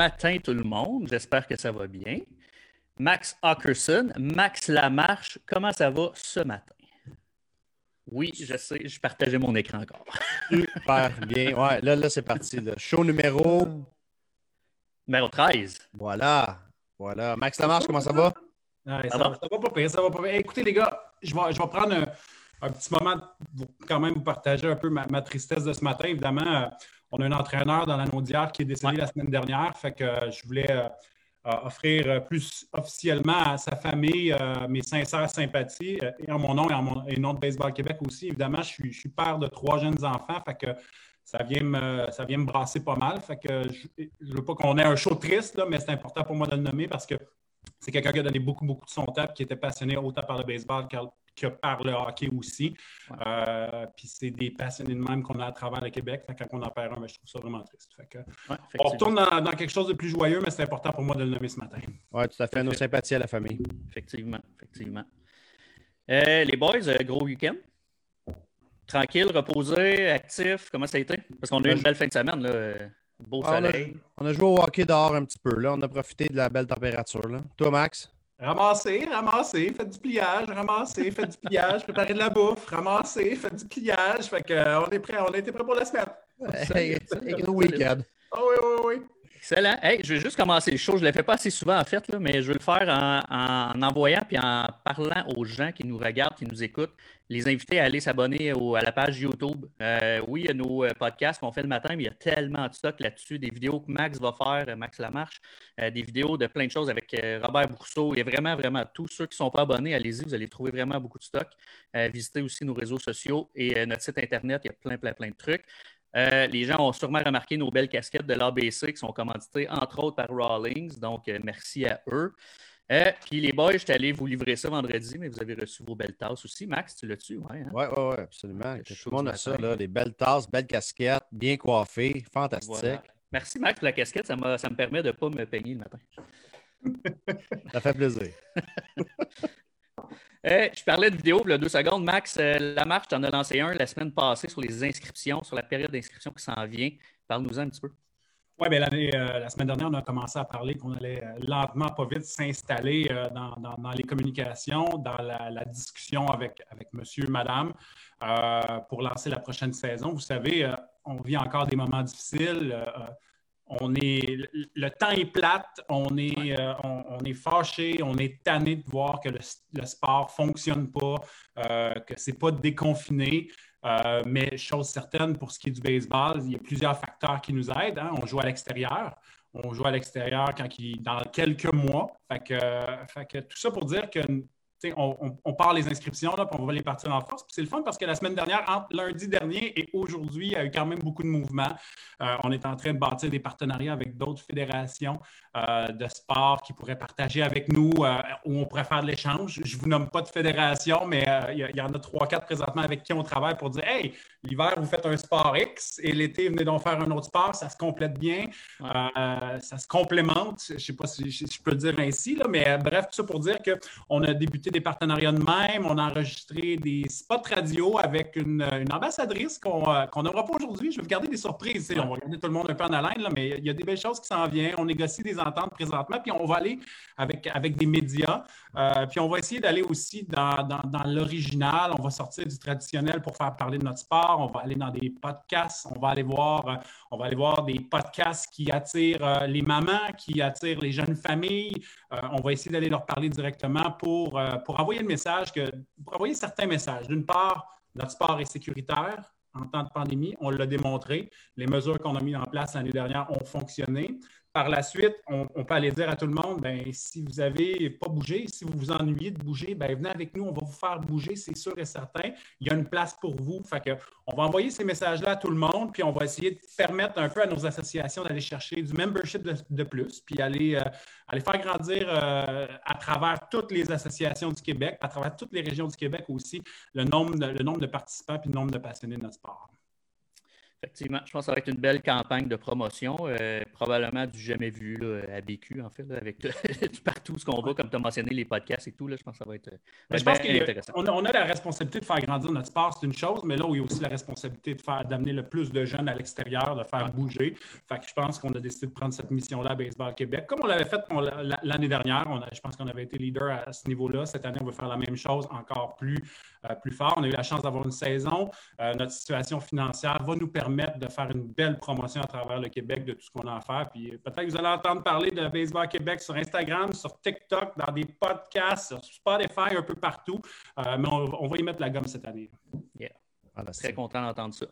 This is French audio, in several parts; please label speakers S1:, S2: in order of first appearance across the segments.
S1: matin tout le monde. J'espère que ça va bien. Max Hawkerson, Max Lamarche, comment ça va ce matin? Oui, je sais, je partageais mon écran encore.
S2: Super bien. Ouais, là, là c'est parti. Show numéro.
S1: Numéro 13.
S2: Voilà. Voilà. Max Lamarche, comment ça va?
S3: ça, va, ça va pas pire, ça va pas pire. écoutez, les gars, je vais, je vais prendre un, petit moment pour quand même vous partager un peu ma, tristesse de ce matin. Évidemment, euh, on a un entraîneur dans la Naudière qui est décédé la semaine dernière. Fait que euh, je voulais euh, offrir plus officiellement à sa famille mes sincères sympathies et en mon nom et en mon nom de Baseball Québec aussi. Évidemment, je suis, père de trois jeunes enfants. Fait que ça vient me, ça vient me brasser pas mal. Fait que je ne veux pas qu'on ait un show triste, mais c'est important pour moi de le nommer parce que c'est quelqu'un qui a donné beaucoup, beaucoup de son temps, qui était passionné autant par le baseball que par le hockey aussi. Euh, puis c'est des passionnés de même qu'on a à travers le Québec. quand on en perd un, ben, je trouve ça vraiment triste. on retourne dans, quelque chose de plus joyeux, mais c'est important pour moi de le nommer ce matin.
S2: Oui, tout à fait. Nos sympathies à la famille.
S1: Effectivement, effectivement. Euh, les boys, euh, gros week-end? Tranquille, reposé, actif, comment ça a été? Parce qu'on a eu une belle fin de semaine. Là. Beau ah, soleil.
S2: On a, joué au hockey dehors un petit peu. Là. On a profité de la belle température. Là. Toi, Max?
S3: Ramasser, ramasser, faites du pliage, ramasser, faites du pliage, préparer de la bouffe, ramasser, faites du pliage. Fait que, euh, on est prêt, on a été prêt pour la semaine.
S2: C'est un week-end.
S3: Oh, oui, oui, oui.
S1: Excellent. Je vais juste commencer le show. Je ne le fais pas assez souvent, en fait, là, mais je vais le faire en, envoyant puis en parlant aux gens qui nous regardent, qui nous écoutent, les inviter à aller s'abonner à la page YouTube. Euh, oui, il y a nos euh, podcasts qu'on fait le matin, mais il y a tellement de stock là-dessus, des vidéos que Max va faire, euh, Max Lamarche, des vidéos de plein de choses avec Robert Bourseau. Il y a vraiment, vraiment tous ceux qui ne sont pas abonnés, allez-y, vous allez trouver vraiment beaucoup de stock. visitez aussi nos réseaux sociaux et notre site Internet, il y a plein, plein, plein de trucs. Euh, les gens ont sûrement remarqué nos belles casquettes de l'ABC qui sont commanditées entre autres par Rawlings. Donc, euh, merci à eux. Euh, puis les boys, je suis allé vous livrer ça vendredi, mais vous avez reçu vos belles tasses aussi. Max, tu l'as-tu?
S2: Oui, oui, ouais, ouais, absolument. Tout le monde a ça, là, des belles tasses, belles casquettes, bien coiffées, fantastique.
S1: Merci Max pour la casquette, ça, ça me permet de ne pas me peigner le matin.
S2: ça fait plaisir.
S1: Eh, je parlais de vidéo deux secondes. Max, euh, la marche, tu en as lancé un la semaine passée sur les inscriptions, sur la période d'inscription qui s'en vient. Parle-nous un petit peu.
S3: Oui, bien, euh, la semaine dernière, on a commencé à parler qu'on allait euh, lentement, pas vite, s'installer dans, les communications, dans la, discussion avec monsieur, madame, pour lancer la prochaine saison. Vous savez, on vit encore des moments difficiles on est, le temps est plate, on est, euh, on, est fâché, on est tanné de voir que le, sport ne fonctionne pas, euh, que ce n'est pas déconfiné. Euh, mais chose certaine, pour ce qui est du baseball, il y a plusieurs facteurs qui nous aident. Hein. On joue à l'extérieur. On joue à l'extérieur quand il, dans quelques mois. Fait que, fait que tout ça pour dire que on, part les inscriptions, là, puis on va les partir en force. c'est le fun parce que la semaine dernière, entre lundi dernier et aujourd'hui, il y a eu quand même beaucoup de mouvements. Euh, on est en train de bâtir des partenariats avec d'autres fédérations euh, de sport qui pourraient partager avec nous euh, où on pourrait faire de l'échange. Je ne vous nomme pas de fédération, mais il y, en a trois, quatre présentement avec qui on travaille pour dire Hey, l'hiver, vous faites un sport X et l'été, venez donc faire un autre sport. Ça se complète bien. ça se complémente. Je ne sais pas si je, peux le dire ainsi, là, mais bref, tout ça pour dire qu'on a débuté des partenariats de même. On a enregistré des spots radio avec une, ambassadrice qu'on euh, n'aura pas aujourd'hui. Je vais vous garder des surprises. On va garder tout le monde un peu en haleine, là, mais il y a des belles choses qui s'en viennent. On négocie des ententes présentement, puis on va aller avec, avec des médias. Euh, puis on va essayer d'aller aussi dans, dans, l'original. On va sortir du traditionnel pour faire parler de notre sport. On va aller dans des podcasts. On va aller voir, euh, on va aller voir des podcasts qui attirent les mamans, qui attirent les jeunes familles. on va essayer d'aller leur parler directement pour pour envoyer le message que, pour envoyer certains messages. D'une part, notre sport est sécuritaire en temps de pandémie, on l'a démontré. Les mesures qu'on a mises en place l'année dernière ont fonctionné. Par la suite, on, peut aller dire à tout le monde, ben, si vous n'avez pas bougé, si vous vous ennuyez de bouger, ben, venez avec nous, on va vous faire bouger, c'est sûr et certain. Il y a une place pour vous. On va envoyer ces messages-là à tout le monde, puis on va essayer de permettre un peu à nos associations d'aller chercher du membership de, plus, puis aller, euh, aller faire grandir euh, à travers toutes les associations du Québec, à travers toutes les régions du Québec aussi, le nombre de, le nombre de participants puis le nombre de passionnés de notre sport.
S1: Effectivement, je pense que ça va être une belle campagne de promotion, euh, probablement du jamais vu à BQ, en fait, avec partout ce qu'on voit, comme tu as mentionné, les podcasts et tout. Là, je pense que ça va être,
S3: je pense intéressant. On a, la responsabilité de faire grandir notre sport, c'est une chose, mais là, il y a aussi la responsabilité de faire d'amener le plus de jeunes à l'extérieur, de faire bouger. Fait que je pense qu'on a décidé de prendre cette mission-là à Baseball Québec, comme on l'avait fait l'année dernière. je pense qu'on avait été leader à, ce niveau-là. Cette année, on veut faire la même chose encore plus, euh, plus fort. On a eu la chance d'avoir une saison. Euh, notre situation financière va nous permettre de faire une belle promotion à travers le Québec de tout ce qu'on a à faire. Puis peut-être que vous allez entendre parler de Baseball Québec sur Instagram, sur TikTok, dans des podcasts, sur Spotify, un peu partout. Euh, mais on, va y mettre la gomme cette année.
S1: Yeah. Très content d'entendre ça.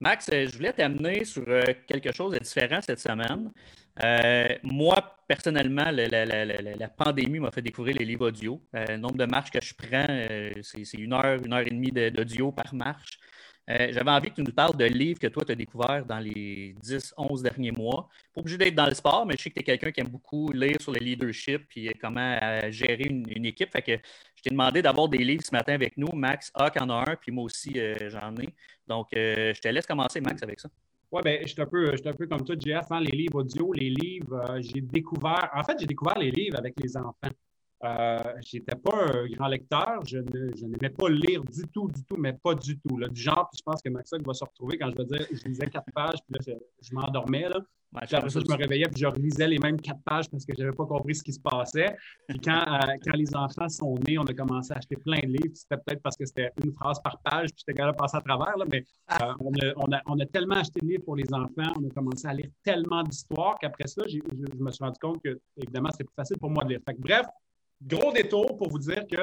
S1: Max, euh, je voulais t'amener sur euh, quelque chose de différent cette semaine. moi, personnellement, la, pandémie m'a fait découvrir les livres audio. le nombre de marches que je prends, c'est une heure, une heure et demie d'audio par marche. Euh, j'avais envie que tu nous parles de livres que toi, tu as découverts dans les 10, 11 derniers mois. Pas obligé d'être dans le sport, mais je sais que tu es quelqu'un qui aime beaucoup lire sur le leadership et comment euh, gérer une, équipe. Je t'ai demandé d'avoir des livres ce matin avec nous. Max Hawk en a un, puis moi aussi, euh, j'en ai. Donc, je te laisse commencer, Max, avec ça.
S3: Oui, bien, je suis un, peu, un peu comme toi, Jeff. Hein, les livres audio, les livres, j'ai découvert. En fait, j'ai découvert les livres avec les enfants. Euh, je n'étais pas un grand lecteur, je, n'aimais pas lire du tout, du tout, mais pas du tout. Là, du genre, puis je pense que Maxoc va se retrouver quand je vais dire, je lisais quatre pages, puis là, je, m'endormais. Là. après ça, je me réveillais, puis je relisais les mêmes quatre pages parce que je n'avais pas compris ce qui se passait. Puis quand, euh, quand les enfants sont nés, on a commencé à acheter plein de livres. C'était peut-être parce que c'était une phrase par page, puis j'étais capable de passer à travers, là, mais euh, on, a, on, a, on, a, tellement acheté de livres pour les enfants, on a commencé à lire tellement d'histoires qu'après ça, je, je, me suis rendu compte que, évidemment, c'était plus facile pour moi de lire. Fait que, bref, gros détour pour vous dire que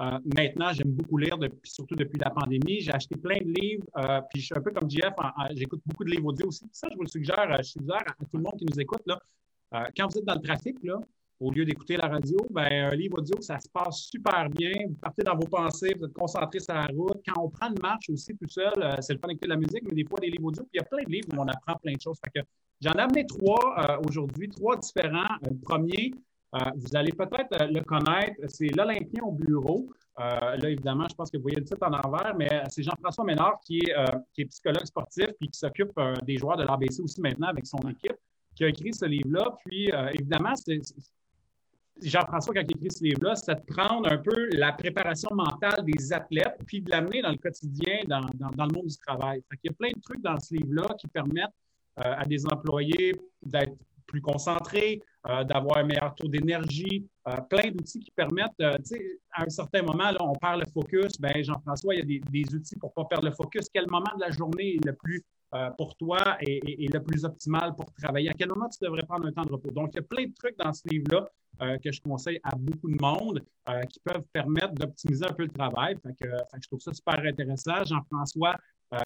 S3: euh, maintenant, j'aime beaucoup lire, surtout depuis la pandémie. J'ai acheté plein de livres, euh, puis je suis un peu comme Jeff, j'écoute beaucoup de livres audio aussi. Ça, je vous le suggère, euh, je suggère à, tout le monde qui nous écoute. Là, quand vous êtes dans le trafic, là, au lieu d'écouter la radio, ben, un livre audio, ça se passe super bien. Vous partez dans vos pensées, vous êtes concentré sur la route. Quand on prend une marche aussi tout seul, c'est le fun d'écouter de la musique, mais des fois, des livres audio. Puis il y a plein de livres où on apprend plein de choses. j'en ai amené trois aujourd'hui, trois différents. Le premier, vous allez peut-être euh, le connaître, c'est l'Olympien au bureau. Euh, là, évidemment, je pense que vous voyez le titre en envers, mais c'est Jean-François Ménard qui est, psychologue sportif et qui s'occupe des joueurs de l'ABC aussi maintenant avec son équipe, qui a écrit ce livre-là. Puis, évidemment, Jean-François, quand il écrit ce livre-là, c'est de prendre un peu la préparation mentale des athlètes puis de l'amener dans le quotidien, dans, le monde du travail. il y a plein de trucs dans ce livre-là qui permettent à des employés d'être plus concentrés, euh, d'avoir un meilleur taux d'énergie, euh, plein d'outils qui permettent, euh, tu sais, à un certain moment, là, on perd le focus. Ben, Jean-François, il y a des, outils pour ne pas perdre le focus. Quel moment de la journée est le plus pour toi et, le plus optimal pour travailler? À quel moment tu devrais prendre un temps de repos? Donc, il y a plein de trucs dans ce livre-là que je conseille à beaucoup de monde qui peuvent permettre d'optimiser un peu le travail. je trouve ça super intéressant. Jean-François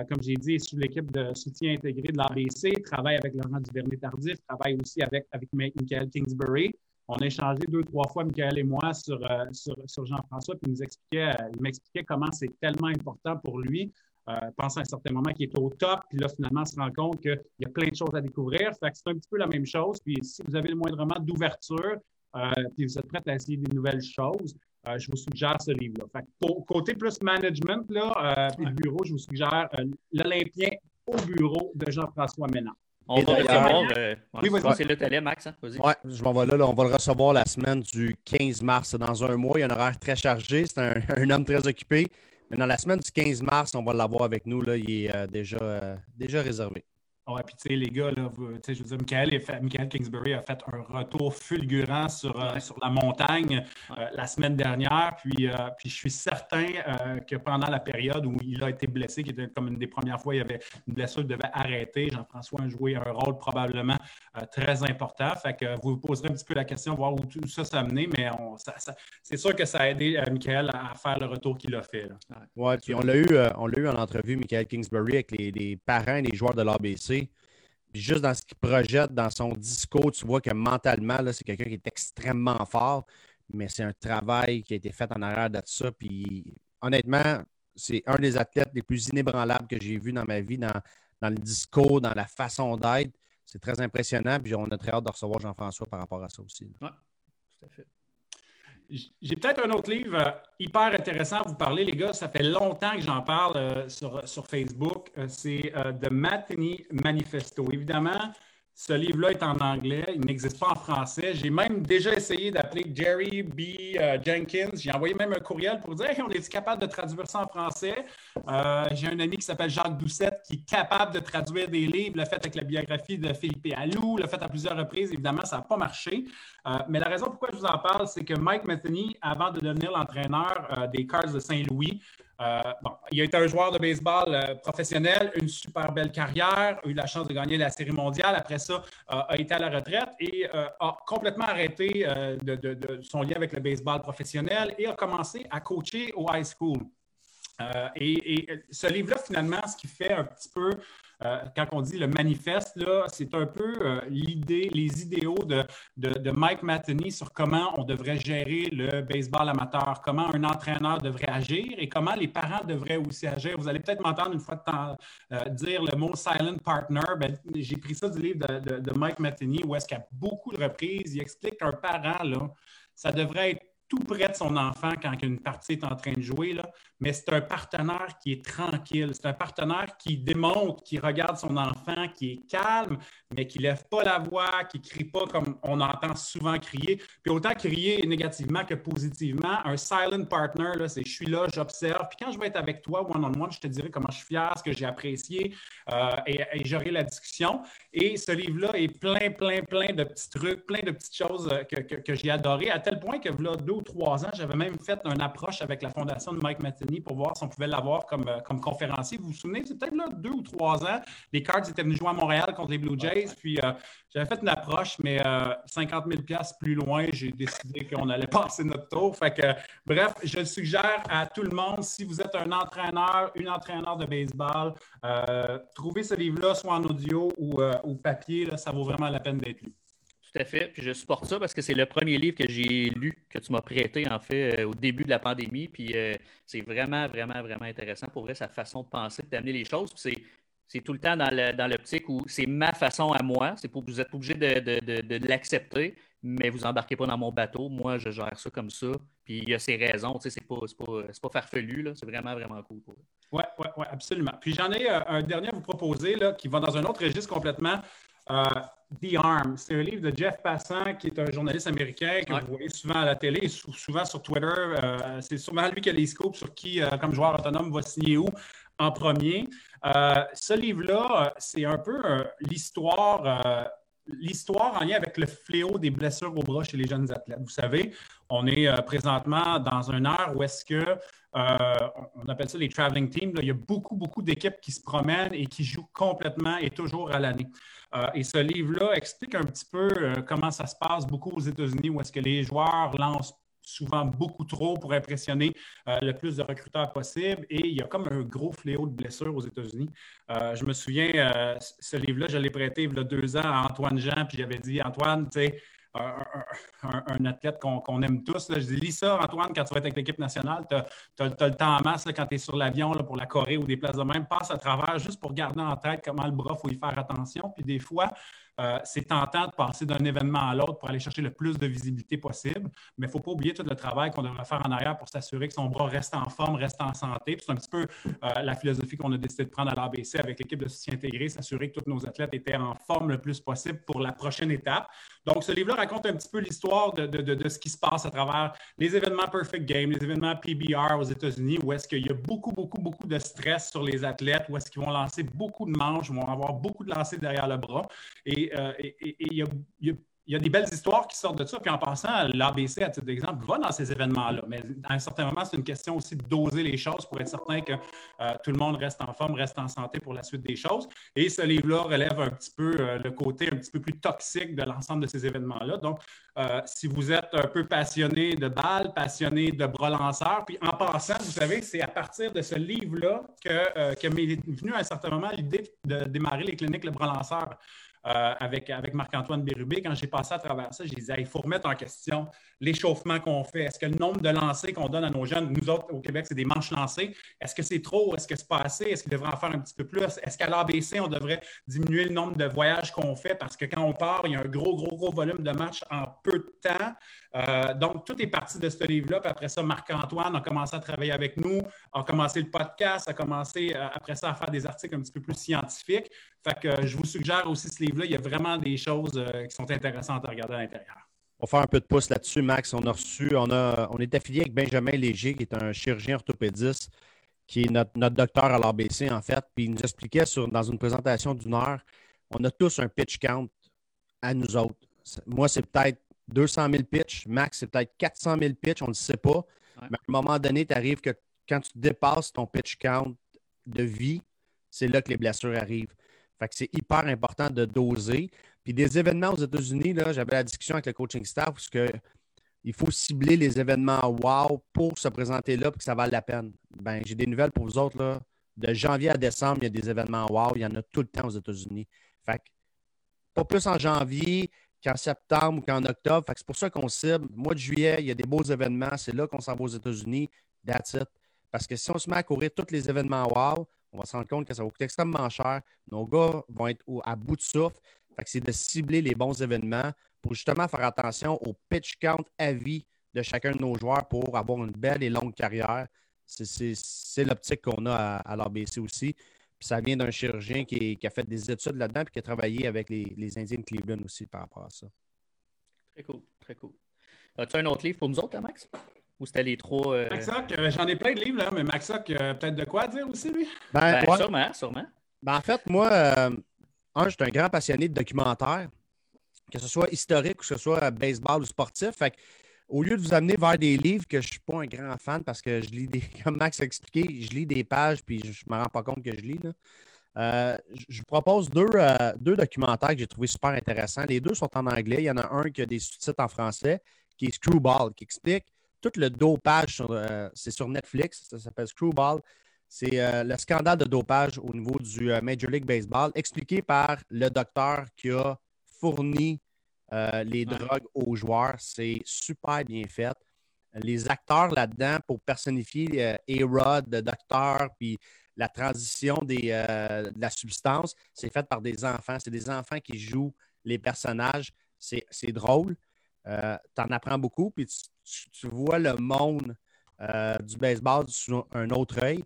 S3: comme j'ai dit, sur l'équipe de soutien intégré de l'ABC, travaille avec Laurent Duvernay-Tardif, travaille aussi avec, avec Michael Kingsbury. On a échangé deux, trois fois, Michael et moi, sur, euh, sur, Jean-François, puis euh, il m'expliquait comment c'est tellement important pour lui. Euh, pensant à un certain moment qu'il est au top, puis là, finalement, se rend compte qu'il y a plein de choses à découvrir. Fait que c'est un petit peu la même chose. Puis si vous avez le moindrement d'ouverture, puis vous êtes prêt à essayer des nouvelles choses, euh, je vous suggère ce livre-là. Côté plus management, là, euh, bureau, je vous suggère euh, L'Olympien au bureau de Jean-François Ménard.
S1: On va recevoir. oui, c'est le télé, Max. Hein?
S2: Oui, je m'en vais là, On va le recevoir la semaine du 15 mars. Dans un mois, il y a un horaire très chargé. C'est un, homme très occupé. Mais dans la semaine du 15 mars, on va l'avoir avec nous. Là, il est déjà, déjà réservé.
S3: Ouais, puis tu sais, les gars, là, je veux dire, Michael, Michael, Kingsbury a fait un retour fulgurant sur, euh, sur la montagne euh, la semaine dernière. Puis, euh, puis je suis certain que pendant la période où il a été blessé, qui était comme une des premières fois, il y avait une blessure, il devait arrêter. Jean-François a joué un rôle probablement très important. Fait que vous vous poserez un petit peu la question, voir où tout ça s'est amené, mais c'est sûr que ça a aidé Michael à faire le retour qu'il a fait.
S2: Oui, puis on l'a eu, on eu en entrevue, Michael Kingsbury, avec les, les parents et les joueurs de l'ABC juste dans ce qu'il projette, dans son discours, tu vois que mentalement, c'est quelqu'un qui est extrêmement fort, mais c'est un travail qui a été fait en arrière de ça. Puis honnêtement, c'est un des athlètes les plus inébranlables que j'ai vu dans ma vie, dans, le discours, dans la façon d'être. C'est très impressionnant. Puis on a très hâte de recevoir Jean-François par rapport à ça aussi.
S1: Oui, tout à fait.
S3: J'ai peut-être un autre livre euh, hyper intéressant à vous parler, les gars. Ça fait longtemps que j'en parle euh, sur, Facebook. c'est The Matinee Manifesto. Évidemment, ce livre-là est en anglais, il n'existe pas en français. J'ai même déjà essayé d'appeler Jerry B. Euh, Jenkins. J'ai envoyé même un courriel pour dire on est capable de traduire ça en français? Euh, j'ai un ami qui s'appelle Jacques Doucette qui est capable de traduire des livres, le fait avec la biographie de Philippe Allou, le fait à plusieurs reprises. Évidemment, ça n'a pas marché. Euh, mais la raison pourquoi je vous en parle, c'est que Mike Metheny, avant de devenir l'entraîneur des Cards de Saint-Louis, euh, il a été un joueur de baseball euh, professionnel, une super belle carrière, a eu la chance de gagner la Série mondiale. Après ça, euh, a été à la retraite et a complètement arrêté de, son lien avec le baseball professionnel et a commencé à coacher au high school. et, ce livre-là, finalement, ce qui fait un petit peu euh, quand on dit le manifeste, c'est un peu euh, l'idée, les idéaux de, Mike Matheny sur comment on devrait gérer le baseball amateur, comment un entraîneur devrait agir et comment les parents devraient aussi agir. Vous allez peut-être m'entendre une fois de temps euh, dire le mot silent partner. Ben, j'ai pris ça du livre de, Mike Matheny où est-ce qu'à beaucoup de reprises, il explique qu'un parent, là, ça devrait être tout près de son enfant quand une partie est en train de jouer, là, mais c'est un partenaire qui est tranquille. C'est un partenaire qui démontre, qui regarde son enfant, qui est calme, mais qui ne lève pas la voix, qui ne crie pas comme on entend souvent crier. Puis autant crier négativement que positivement, un silent partner, c'est je suis là, j'observe. Puis quand je vais être avec toi one-on-one, je te dirai comment je suis fier, ce que j'ai apprécié euh, et, j'aurai la discussion. Et ce livre-là est plein, plein, plein de petits trucs, plein de petites choses euh, que, j'ai adorées, à tel point que, deux ou trois ans, j'avais même fait une approche avec la fondation de Mike Matheny pour voir si on pouvait l'avoir comme, euh, comme conférencier. Vous vous souvenez, c'est peut-être là deux ou trois ans, les Cards étaient venus jouer à Montréal contre les Blue Jays, puis euh, j'avais fait une approche, mais 50 000 plus loin, j'ai décidé qu'on allait passer notre tour. Fait que, bref, je suggère à tout le monde, si vous êtes un entraîneur, une entraîneur de baseball, trouvez ce livre-là, soit en audio ou, ou papier, là, ça vaut vraiment la peine d'être lu.
S1: Tout à fait. Puis je supporte ça parce que c'est le premier livre que j'ai lu, que tu m'as prêté, en fait, euh, au début de la pandémie. Puis euh, c'est vraiment, vraiment, vraiment intéressant pour vrai, sa façon de penser, d'amener les choses. c'est tout le temps dans l'optique où c'est ma façon à moi. C'est pour, vous êtes obligé de, l'accepter, mais vous embarquez pas dans mon bateau. Moi, je gère ça comme ça. Puis il y a ses raisons. C'est pas, pas, pas farfelu. C'est vraiment, vraiment cool pour
S3: Oui, oui, oui, absolument. Puis j'en ai euh, un dernier à vous proposer là, qui va dans un autre registre complètement. The Arm. C'est un livre de Jeff Passant, qui est un journaliste américain que vous voyez souvent à la télé, souvent sur Twitter. Euh, c'est souvent lui qui a les scoops sur qui, euh, comme joueur autonome, va signer où en premier. Euh, ce livre-là, c'est un peu l'histoire l'histoire en lien avec le fléau des blessures au bras chez les jeunes athlètes. Vous savez, on est présentement dans un ère où est-ce que on appelle ça les traveling teams. il y a beaucoup, beaucoup d'équipes qui se promènent et qui jouent complètement et toujours à l'année. Euh, et ce livre-là explique un petit peu euh, comment ça se passe beaucoup aux États-Unis, où est-ce que les joueurs lancent souvent beaucoup trop pour impressionner euh, le plus de recruteurs possible. Et il y a comme un gros fléau de blessures aux États-Unis. je me souviens, ce livre-là, je l'ai prêté il y a deux ans à Antoine Jean, puis j'avais dit, Antoine, tu sais, un, athlète qu'on aime tous. Je dis, lis ça, Antoine, quand tu vas être avec l'équipe nationale, tu as, le temps en masse quand tu es sur l'avion pour la Corée ou des places de même. Passe à travers juste pour garder en tête comment le bras, il faut y faire attention. Puis des fois, euh, c'est tentant de passer d'un événement à l'autre pour aller chercher le plus de visibilité possible, mais il ne faut pas oublier tout le travail qu'on devrait faire en arrière pour s'assurer que son bras reste en forme, reste en santé. C'est un petit peu euh, la philosophie qu'on a décidé de prendre à l'ABC avec l'équipe de soutien intégré, s'assurer que tous nos athlètes étaient en forme le plus possible pour la prochaine étape. Donc, ce livre-là raconte un petit peu l'histoire de, de, ce qui se passe à travers les événements Perfect Game, les événements PBR aux États-Unis, où est-ce qu'il y a beaucoup, beaucoup, beaucoup de stress sur les athlètes, où est-ce qu'ils vont lancer beaucoup de manches, vont avoir beaucoup de lancers derrière le bras. Et et il y a, des belles histoires qui sortent de ça. Puis en passant, l'ABC, à titre d'exemple, va dans ces événements-là. Mais à un certain moment, c'est une question aussi de doser les choses pour être certain que euh, tout le monde reste en forme, reste en santé pour la suite des choses. Et ce livre-là relève un petit peu euh, le côté un petit peu plus toxique de l'ensemble de ces événements-là. Donc, si vous êtes un peu passionné de balles, passionné de bras puis en passant, vous savez, c'est à partir de ce livre-là que, que m'est venue à un certain moment l'idée de démarrer les cliniques Le bras lanceur. Euh, avec, avec Marc-Antoine Bérubé. Quand j'ai passé à travers ça, j'ai dit il faut remettre en question l'échauffement qu'on fait. Est-ce que le nombre de lancers qu'on donne à nos jeunes, nous autres au Québec, c'est des manches lancées, est-ce que c'est trop? Est-ce que c'est pas assez? Est-ce qu'il devrait en faire un petit peu plus? Est-ce qu'à l'ABC, on devrait diminuer le nombre de voyages qu'on fait? Parce que quand on part, il y a un gros, gros, gros volume de matchs en peu de temps. Euh, donc, tout est parti de ce livre-là. Puis après ça, Marc-Antoine a commencé à travailler avec nous, a commencé le podcast, a commencé euh, après ça à faire des articles un petit peu plus scientifiques. Fait que euh, je vous suggère aussi ce livre-là. Il y a vraiment des choses qui sont intéressantes à regarder à l'intérieur.
S2: On va faire un peu de pouce là-dessus, Max. On a reçu, on, a, on est affilié avec Benjamin Léger, qui est un chirurgien orthopédiste, qui est notre, docteur à l'ABC, en fait. Puis il nous expliquait sur, dans une présentation d'une heure, on a tous un pitch count à nous autres. Moi, c'est peut-être 200 000 pitches. Max, c'est peut-être 400 000 pitches, on ne le sait pas. Mais à un moment donné, tu arrives que quand tu dépasses ton pitch count de vie, c'est là que les blessures arrivent. Fait que c'est hyper important de doser. Puis des événements aux États-Unis, j'avais la discussion avec le coaching staff parce que il faut cibler les événements wow pour se présenter là pour que ça vaille la peine. Ben, j'ai des nouvelles pour vous autres. Là. De janvier à décembre, il y a des événements wow. Il y en a tout le temps aux États-Unis. Fait que, pas plus en janvier qu'en septembre ou qu'en octobre. c'est pour ça qu'on cible. Mois de juillet, il y a des beaux événements. C'est là qu'on s'en va aux États-Unis. That's it. Parce que si on se met à courir tous les événements wow, on va se rendre compte que ça va coûter extrêmement cher. Nos gars vont être à bout de souffle. c'est de cibler les bons événements pour justement faire attention au pitch count à vie de chacun de nos joueurs pour avoir une belle et longue carrière. C'est l'optique qu'on a à, l'ABC aussi. Puis ça vient d'un chirurgien qui, a fait des études là-dedans et qui a travaillé avec les, les, Indiens de Cleveland aussi par rapport à ça.
S1: Très cool, très cool. As-tu un autre livre pour nous autres, hein, Max? Ou c'était les trois. Euh...
S3: euh j'en ai plein de livres, là, mais Maxoc, euh, peut-être de quoi dire aussi, lui?
S1: Ben, ben sûrement, sûrement.
S2: Ben, en fait, moi, euh, un, je suis un grand passionné de documentaires, que ce soit historique ou que ce soit baseball ou sportif. Fait que au lieu de vous amener vers des livres que je ne suis pas un grand fan parce que je lis des, comme Max a expliqué, je lis des pages puis je ne me rends pas compte que je lis. Euh, je vous propose euh, deux, documentaires que j'ai trouvé super intéressants. Les deux sont en anglais. Il y en a un qui a des sous-titres en français, qui est Screwball, qui explique tout le dopage. Euh, c'est sur Netflix, ça s'appelle Screwball. C'est le scandale de dopage au niveau du Major League Baseball, expliqué par le docteur qui a fourni euh, les drogues aux joueurs. C'est super bien fait. Les acteurs là-dedans, pour personnifier euh, A-Rod, le docteur, puis la transition des, euh, de la substance, c'est fait par des enfants. C'est des enfants qui jouent les personnages. C'est drôle. tu en apprends beaucoup, puis tu vois le monde du baseball sous un autre œil.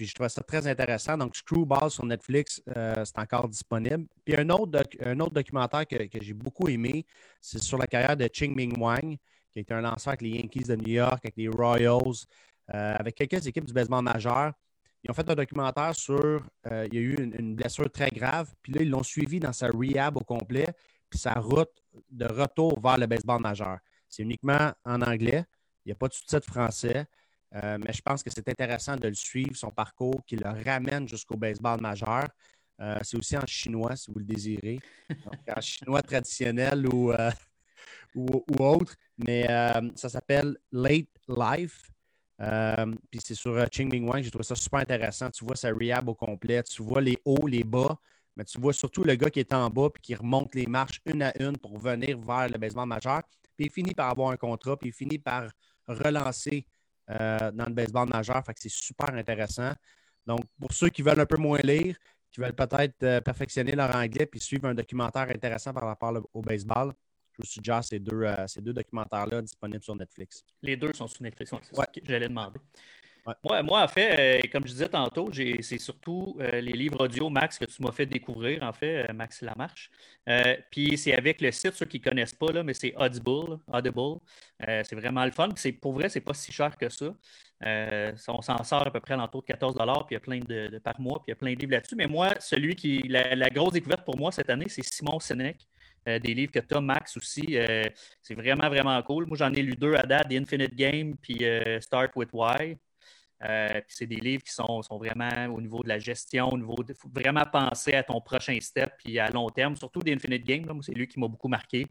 S2: Puis je trouve ça très intéressant. Donc, Screwball sur Netflix, euh, c'est encore disponible. Puis un autre, documentaire que, j'ai beaucoup aimé, c'est sur la carrière de Ching Ming Wang, qui a été un lanceur avec les Yankees de New York, avec les Royals, euh, avec quelques équipes du baseball majeur. Ils ont fait un documentaire sur. Euh, il y a eu une, blessure très grave. Puis là, ils l'ont suivi dans sa rehab au complet, puis sa route de retour vers le baseball majeur. C'est uniquement en anglais. Il n'y a pas de sous-titres français. Euh, mais je pense que c'est intéressant de le suivre, son parcours, qui le ramène jusqu'au baseball majeur. Euh, c'est aussi en chinois, si vous le désirez. en chinois traditionnel ou, euh, ou, autre. Mais ça s'appelle Late Life. puis c'est sur Ching Ming Wang. J'ai trouvé ça super intéressant. Tu vois sa rehab au complet. Tu vois les hauts, les bas. Mais tu vois surtout le gars qui est en bas et qui remonte les marches une à une pour venir vers le baseball majeur. Puis il finit par avoir un contrat. Puis il finit par relancer euh, dans le baseball majeur. Fait que c'est super intéressant. Donc, pour ceux qui veulent un peu moins lire, qui veulent peut-être euh, perfectionner leur anglais puis suivre un documentaire intéressant par rapport au baseball, je vous suggère ces deux, euh, ces deux documentaires-là disponibles sur Netflix.
S1: Les deux sont sur Netflix, c'est ouais. que j'allais demander. Moi, en fait, euh, comme je disais tantôt, c'est surtout euh, les livres audio, Max, que tu m'as fait découvrir, en fait, euh, Max Lamarche. puis c'est avec le site, ceux qui ne connaissent pas, là, mais c'est Audible. Audible. c'est vraiment le fun. Pour vrai, c'est pas si cher que ça. on s'en sort à peu près à l'entour de 14 puis il y a plein de, par mois, puis il y a plein de livres là-dessus. Mais moi, celui qui. La, grosse découverte pour moi cette année, c'est Simon Sinek. des livres que Tom Max aussi. c'est vraiment, vraiment cool. Moi, j'en ai lu deux à date, The Infinite Game puis Start with Why. Euh, c'est des livres qui sont, vraiment au niveau de la gestion, au niveau de vraiment penser à ton prochain step puis à long terme, surtout d'Infinite Game. c'est lui qui m'a beaucoup marqué.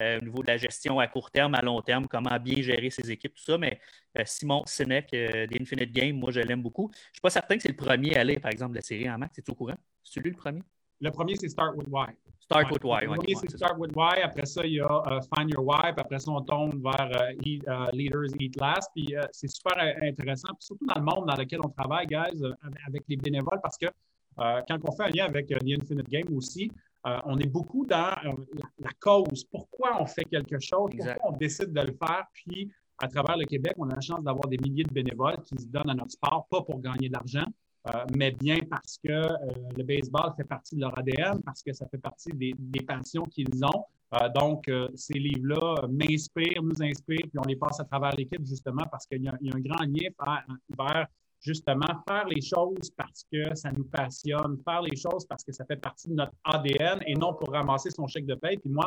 S1: Euh, au niveau de la gestion à court terme, à long terme, comment bien gérer ses équipes, tout ça. Mais euh, Simon Sinek d'Infinite Game, moi, je l'aime beaucoup. Je ne suis pas certain que c'est le premier à aller, par exemple, de la série en max. Es-tu au courant? C'est lui le premier?
S3: Le premier, c'est Start with Why.
S1: Start with Why.
S3: Le premier, c'est Start with Why. Après ça, il y a euh, Find Your Why. Puis après ça, on tombe vers euh, Leaders Eat Last. Puis c'est super intéressant, puis surtout dans le monde dans lequel on travaille, guys, avec les bénévoles, parce que quand on fait un lien avec The Infinite Game aussi, on est beaucoup dans la, cause. Pourquoi on fait quelque chose? Pourquoi on décide de le faire? Puis à travers le Québec, on a la chance d'avoir des milliers de bénévoles qui se donnent à notre sport, pas pour gagner de l'argent, euh, mais bien parce que euh, le baseball fait partie de leur ADN, parce que ça fait partie des, passions qu'ils ont. Euh, donc, ces livres-là m'inspirent, nous inspirent, puis on les passe à travers l'équipe justement parce qu'il y, a un grand lien vers justement faire les choses parce que ça nous passionne, faire les choses parce que ça fait partie de notre ADN et non pour ramasser son chèque de paie. Puis moi,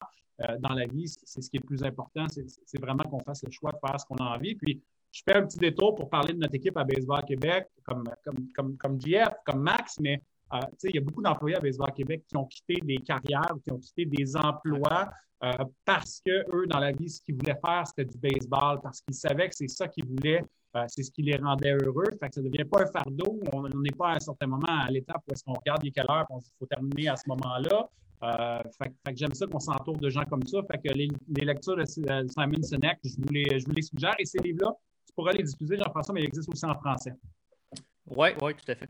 S3: dans la vie, c'est ce qui est le plus important, c'est vraiment qu'on fasse le choix de faire ce qu'on a envie. Puis je fais un petit détour pour parler de notre équipe à Baseball Québec, comme, comme, comme, comme GF, comme Max, mais euh, il y a beaucoup d'employés à Baseball Québec qui ont quitté des carrières, qui ont quitté des emplois euh, parce que eux, dans la vie, ce qu'ils voulaient faire, c'était du baseball, parce qu'ils savaient que c'est ça qu'ils voulaient euh, c'est ce qui les rendait heureux. Ça ne devient pas un fardeau. On n'est pas à un certain moment à l'étape où est-ce qu'on regarde il est quelle heure, il faut terminer à ce moment-là. J'aime ça qu'on s'entoure de gens comme ça. Fait que les, lectures de Simon Sinek, je vous, les, je vous les suggère. Et ces livres-là, pourras les diffuser, Jean-François, mais ils existent aussi en français.
S1: Oui, oui, tout à fait.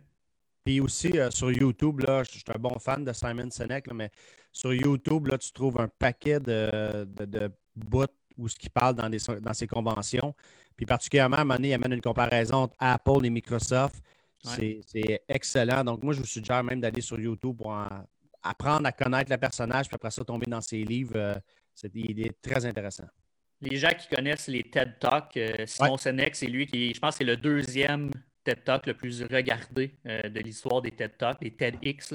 S2: Puis aussi euh, sur YouTube, là, je suis un bon fan de Simon Sinek, mais sur YouTube, là, tu trouves un paquet de, de, de bouts où ce qu'il parle dans, dans ses conventions. Puis particulièrement, à un moment donné, il amène une comparaison entre Apple et Microsoft. C'est excellent. Donc, moi, je vous suggère même d'aller sur YouTube pour apprendre à connaître le personnage, puis après ça, tomber dans ses livres. Euh, il est très intéressant.
S1: Les gens qui connaissent les TED Talks, euh, Simon Senek, c'est lui qui, je pense, c'est le deuxième TED Talk le plus regardé euh, de l'histoire des TED Talks, les TEDx.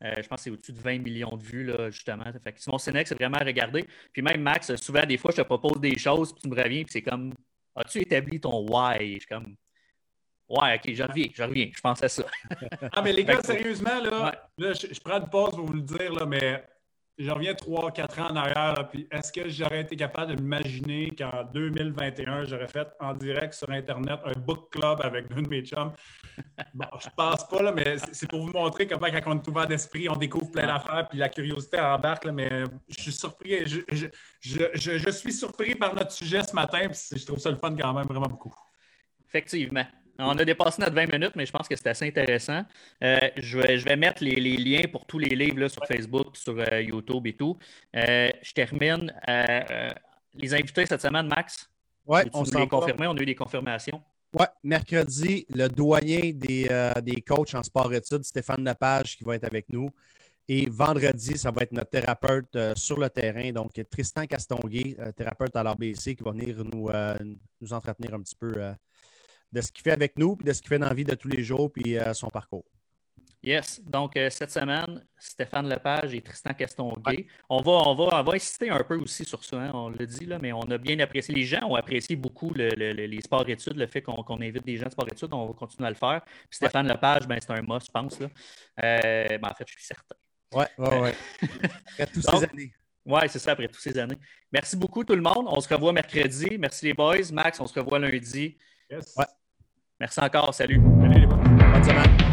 S1: je pense que c'est au-dessus de 20 millions de vues, là, justement. Fait Simon Senek, c'est vraiment regardé. Puis même Max, souvent, des fois, je te propose des choses, puis tu me reviens, puis c'est comme As-tu établi ton why? Je suis comme Ouais, ok, je reviens, je reviens. Je pense à ça.
S3: ah, mais les gars, sérieusement, là, je, prends une pause pour vous le dire, là, mais je reviens 3-4 ans en arrière, puis est-ce que j'aurais été capable de m'imaginer qu'en 2021, j'aurais fait en direct sur Internet un book club avec deux de mes chums? Bon, je pense pas, là, mais c'est pour vous montrer comment, quand on est ouvert d'esprit, on découvre plein d'affaires, puis la curiosité embarque, là, mais je suis surpris, je, je, je, suis surpris par notre sujet ce matin, puis je trouve ça le fun quand même vraiment beaucoup.
S1: Effectivement. On a dépassé notre 20 minutes, mais je pense que c'est assez intéressant. Euh, je, vais, je, vais, mettre les, liens pour tous les livres là, sur Facebook, sur euh, YouTube et tout. Euh, je termine. les invités cette semaine, Max?
S2: Oui,
S1: on s'est confirmé. On a eu des confirmations.
S2: Oui, mercredi, le doyen des, des coachs en sport-études, Stéphane Lepage, qui va être avec nous. Et vendredi, ça va être notre thérapeute sur le terrain, donc Tristan Castonguay, thérapeute à l'ABC, qui va venir nous, nous entretenir un petit peu de ce qu'il fait avec nous, puis de ce qu'il fait dans la vie de tous les jours, puis euh, son parcours.
S1: Yes. Donc, euh, cette semaine, Stéphane Lepage et Tristan Castonguay. On, va, on, va, on va insister un peu aussi sur ça, hein, on le dit, là, mais on a bien apprécié. Les gens ont apprécié beaucoup les sports-études, le fait qu'on invite des gens de sport-études. On va continuer à le faire. Stéphane Lepage, ben, c'est un must, je pense. Là. Euh, ben, en fait, je suis certain.
S2: Oui, oui, oui. après toutes ces années.
S1: Oui, c'est ça, après toutes ces années. Merci beaucoup, tout le monde. On se revoit mercredi. Merci les boys. Max, on se revoit lundi.
S3: Yes.
S1: Merci encore. Salut.
S3: Salut les Bonne semaine.